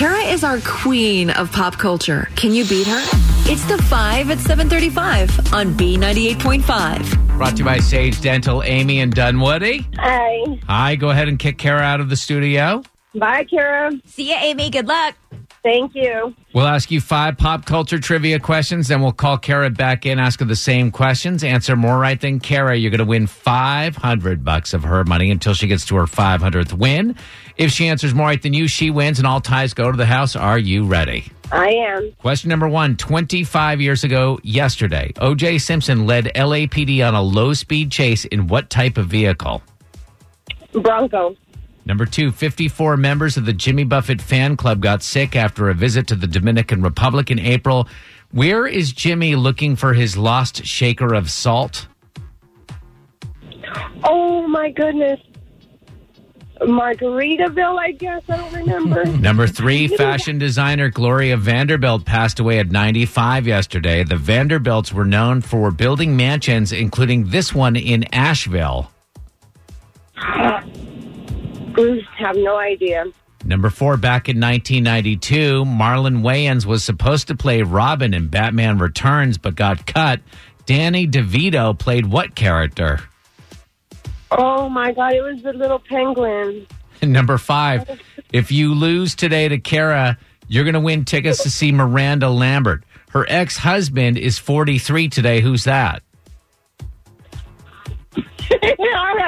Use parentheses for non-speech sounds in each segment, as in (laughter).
Kara is our queen of pop culture. Can you beat her? It's the 5 at 735 on B98.5. Brought to you by Sage Dental, Amy and Dunwoody. Hi. Hi, go ahead and kick Kara out of the studio. Bye, Kara. See ya, Amy. Good luck. Thank you. We'll ask you five pop culture trivia questions, then we'll call Kara back in, ask her the same questions. Answer more right than Kara, you're going to win 500 bucks of her money until she gets to her 500th win. If she answers more right than you, she wins, and all ties go to the house. Are you ready? I am. Question number one 25 years ago, yesterday, OJ Simpson led LAPD on a low speed chase in what type of vehicle? Bronco. Number two, 54 members of the Jimmy Buffett fan club got sick after a visit to the Dominican Republic in April. Where is Jimmy looking for his lost shaker of salt? Oh, my goodness. Margaritaville, I guess. I don't remember. (laughs) Number three, fashion designer Gloria Vanderbilt passed away at 95 yesterday. The Vanderbilts were known for building mansions, including this one in Asheville. (laughs) Have no idea. Number four, back in 1992, Marlon Wayans was supposed to play Robin in Batman Returns, but got cut. Danny DeVito played what character? Oh, my God. It was the little penguin. (laughs) Number five, if you lose today to Kara, you're going to win tickets to see Miranda Lambert. Her ex husband is 43 today. Who's that?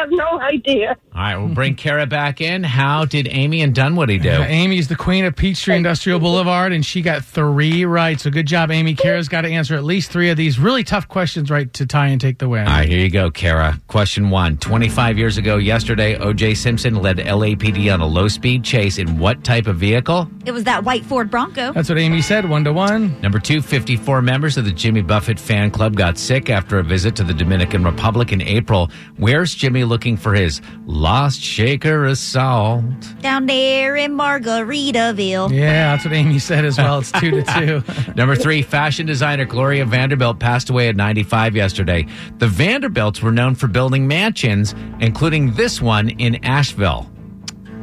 Have no idea. All right, we'll bring Kara back in. How did Amy and Dunwoody do? Uh, Amy's the queen of Peachtree Industrial Boulevard, and she got three right. So good job, Amy. Kara's got to answer at least three of these really tough questions right to tie and take the win. All right, here you go, Kara. Question one 25 years ago yesterday, O.J. Simpson led LAPD on a low speed chase in what type of vehicle? It was that white Ford Bronco. That's what Amy said, one to one. Number two, 54 members of the Jimmy Buffett fan club got sick after a visit to the Dominican Republic in April. Where's Jimmy looking for his lost shaker assault? Down there in Margaritaville. Yeah, that's what Amy said as well. It's two to (laughs) two. Number three, fashion designer Gloria Vanderbilt passed away at 95 yesterday. The Vanderbilts were known for building mansions, including this one in Asheville.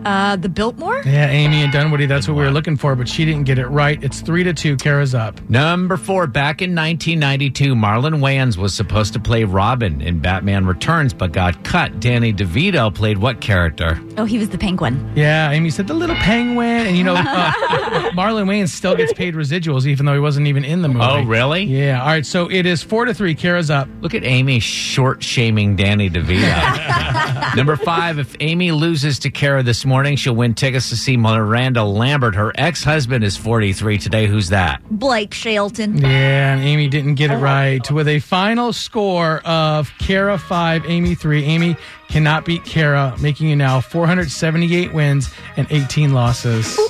Uh, the Biltmore? Yeah, Amy and Dunwoody, that's what we were looking for, but she didn't get it right. It's three to two. Kara's up. Number four, back in 1992, Marlon Wayans was supposed to play Robin in Batman Returns, but got cut. Danny DeVito played what character? Oh, he was the penguin. Yeah, Amy said the little penguin, and you know, uh, (laughs) Marlon Wayans still gets paid residuals even though he wasn't even in the movie. Oh, really? Yeah. All right, so it is four to three. Kara's up. Look at Amy short shaming Danny DeVito. (laughs) Number five, if Amy loses to Kara this morning, she'll win tickets to see Miranda Lambert. Her ex husband is 43 today. Who's that? Blake Shelton. Yeah, and Amy didn't get it oh. right. With a final score of Kara five, Amy three. Amy cannot beat Kara, making you now 478 wins and 18 losses. Ooh,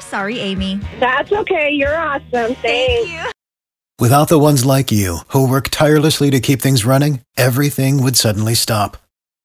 sorry, Amy. That's okay. You're awesome. Thanks. you. Without the ones like you, who work tirelessly to keep things running, everything would suddenly stop.